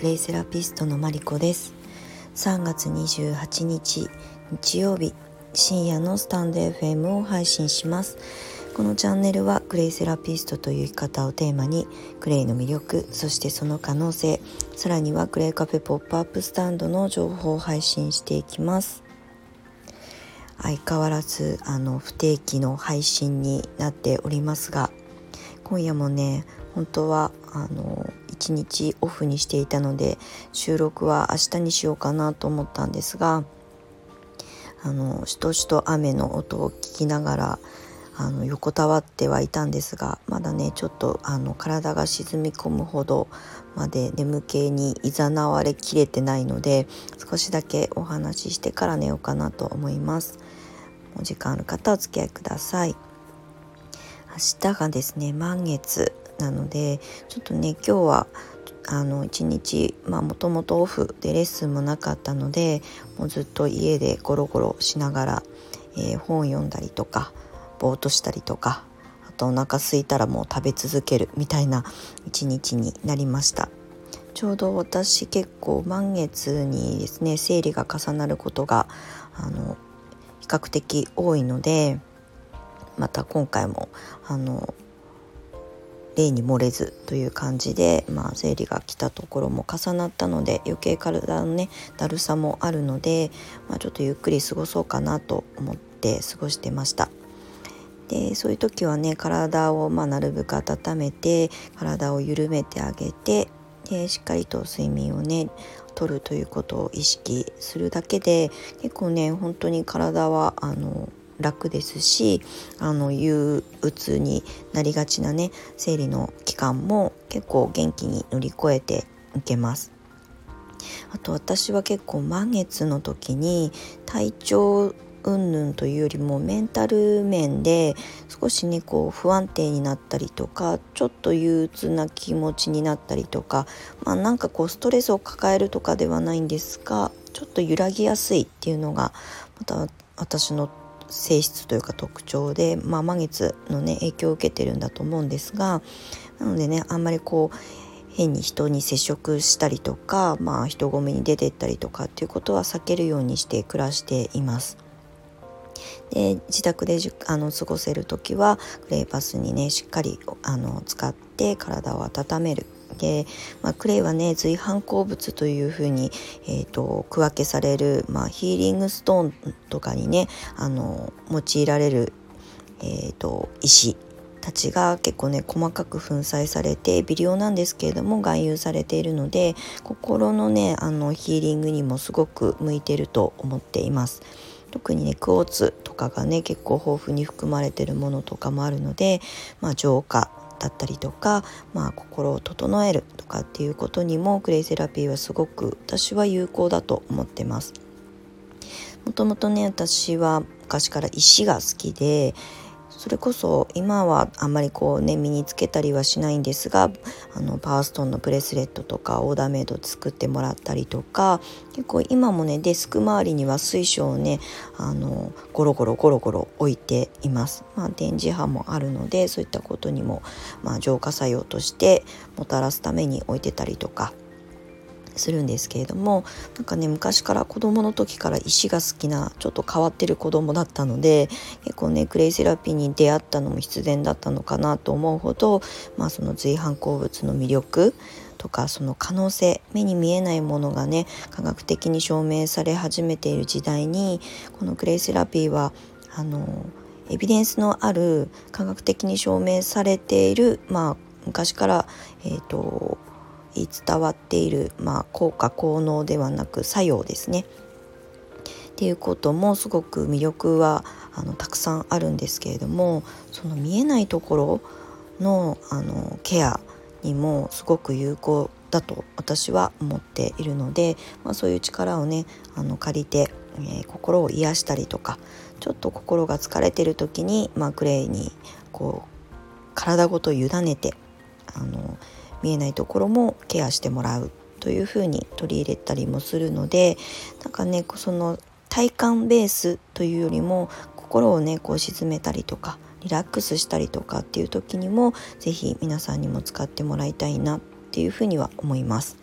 クレイセラピストのマリコです。3月28日日曜日深夜のスタンド FM を配信します。このチャンネルはクレイセラピストという生き方をテーマにクレイの魅力そしてその可能性さらにはクレイカフェポップアップスタンドの情報を配信していきます。相変わらずあの不定期の配信になっておりますが今夜もね本当はあの1日オフにしていたので収録は明日にしようかなと思ったんですがあのしとしと雨の音を聞きながらあの横たわってはいたんですがまだねちょっとあの体が沈み込むほどまで眠気にいざなわれきれてないので少しだけお話ししてから寝ようかなと思います。お時間ある方お付き合いください。明日がですね満月。なのでちょっとね今日はあの一日まあもともとオフでレッスンもなかったのでもうずっと家でゴロゴロしながら、えー、本読んだりとかぼーっとしたりとかあとお腹空いたらもう食べ続けるみたいな一日になりました。ちょうど私結構満月にですね生理が重なることがあの比較的多いのでまた今回もあの例に漏れずという感じで、まあ、生理が来たところも重なったので余計体のねだるさもあるので、まあ、ちょっとゆっくり過ごそうかなと思って過ごしてました。でそういう時はね体をまあなるべく温めて体を緩めてあげてでしっかりと睡眠をね取るということを意識するだけで結構ね本当に体はあの楽ですしあの憂鬱になりがちなね生理の期間も結構元気に乗り越えていけます。あと私は結構満月の時に体調云々というよりもメンタル面で少しねこう不安定になったりとかちょっと憂鬱な気持ちになったりとかまあなんかこうストレスを抱えるとかではないんですがちょっと揺らぎやすいっていうのがまた私の性質というか特徴で、まあ、満月のね影響を受けてるんだと思うんですがなのでねあんまりこう変に人に接触したりとか、まあ、人混みに出てったりとかっていうことは避けるようにして暮らしています。で自宅であの過ごせる時はクレイパスにねしっかりあの使って体を温めるで、まあ、クレイはね随伴鉱物というふうに、えーと、区分けされる、まあ、ヒーリングストーンとかにねあの用いられる、えーと、石たちが結構ね細かく粉砕されて微量なんですけれども含有されているので心のねあのヒーリングにもすごく向いてると思っています。特にねクォーツとかがね結構豊富に含まれてるものとかもあるので、まあ、浄化だったりとか、まあ、心を整えるとかっていうことにもクレイセラピーはすごく私は有効だと思ってます。もともとね私は昔から石が好きでそれこそ今はあんまりこうね身につけたりはしないんですがあのパワーストーンのブレスレットとかオーダーメイド作ってもらったりとか結構今もねデスク周りには水晶をねあのゴロゴロゴロゴロ置いています。まあ、電磁波もあるのでそういったことにも、まあ、浄化作用としてもたらすために置いてたりとかするんですけれどもなんかね昔から子供の時から石が好きなちょっと変わってる子供だったので結構ねクレイセラピーに出会ったのも必然だったのかなと思うほど、まあ、その随伴鉱物の魅力とかその可能性目に見えないものがね科学的に証明され始めている時代にこのクレイセラピーはあのエビデンスのある科学的に証明されている、まあ、昔から、えーと伝わっている、まあ、効果効能ではなく作用ですね。っていうこともすごく魅力はあのたくさんあるんですけれどもその見えないところのあのケアにもすごく有効だと私は思っているので、まあ、そういう力をねあの借りて、えー、心を癒したりとかちょっと心が疲れてる時に、まあ、クレイにこう体ごと委ねてあの見えないところもケアしてもらうというふうに取り入れたりもするのでなんかねその体感ベースというよりも心をねこう沈めたりとかリラックスしたりとかっていう時にも是非皆さんにも使ってもらいたいなっていうふうには思います。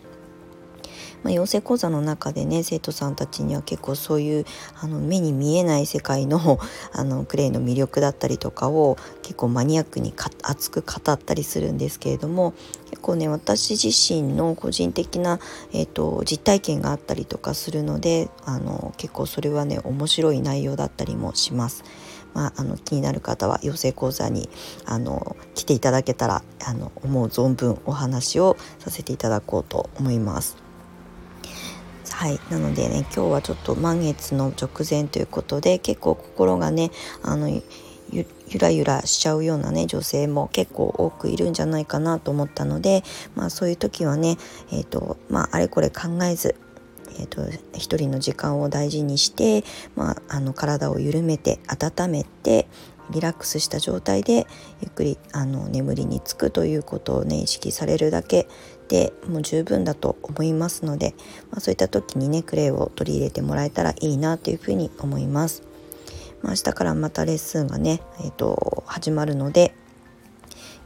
まあ、養成講座の中でね生徒さんたちには結構そういうあの目に見えない世界の あのクレイの魅力だったりとかを結構マニアックに熱く語ったりするんですけれども結構ね私自身の個人的な、えーと、実体験があったりとかするのであの結構それはね面白い内容だったりもします。まあ、あの気になる方は養成講座にあの来ていただけたらあの思う存分お話をさせていただこうと思います。はい。なのでね今日はちょっと満月の直前ということで結構心がねあのゆらゆらしちゃうようなね女性も結構多くいるんじゃないかなと思ったのでまあそういう時はねえ、ー、とまああれこれ考えずえーと、一人の時間を大事にして、まあ、あの体を緩めて温めてリラックスした状態でゆっくりあの眠りにつくということをね意識されるだけでもう十分だと思いますので、まあ、そういった時にねクレイを取り入れてもらえたらいいなというふうに思います。まあ、明日からまたレッスンがね、えーと、始まるので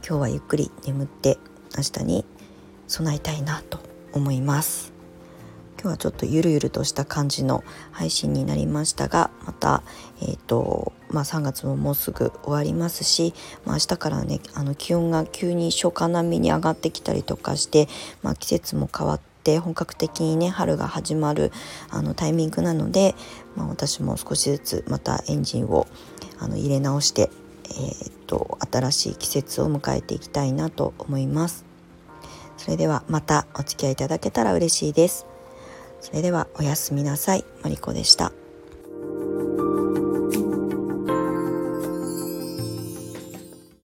今日はゆっくり眠って明日に備えたいなと思います今日はちょっとゆるゆるとした感じの配信になりましたがまたえっ、ー、とまあ3月ももうすぐ終わりますし、まあ、明日からねあの気温が急に初夏並みに上がってきたりとかして、まあ、季節も変わってっ本格的にね春が始まるあのタイミングなので、まあ、私も少しずつまたエンジンをあの入れ直して、えー、っと新しい季節を迎えていきたいなと思います。それではまたお付き合いいただけたら嬉しいです。それではおやすみなさい。マリコでした。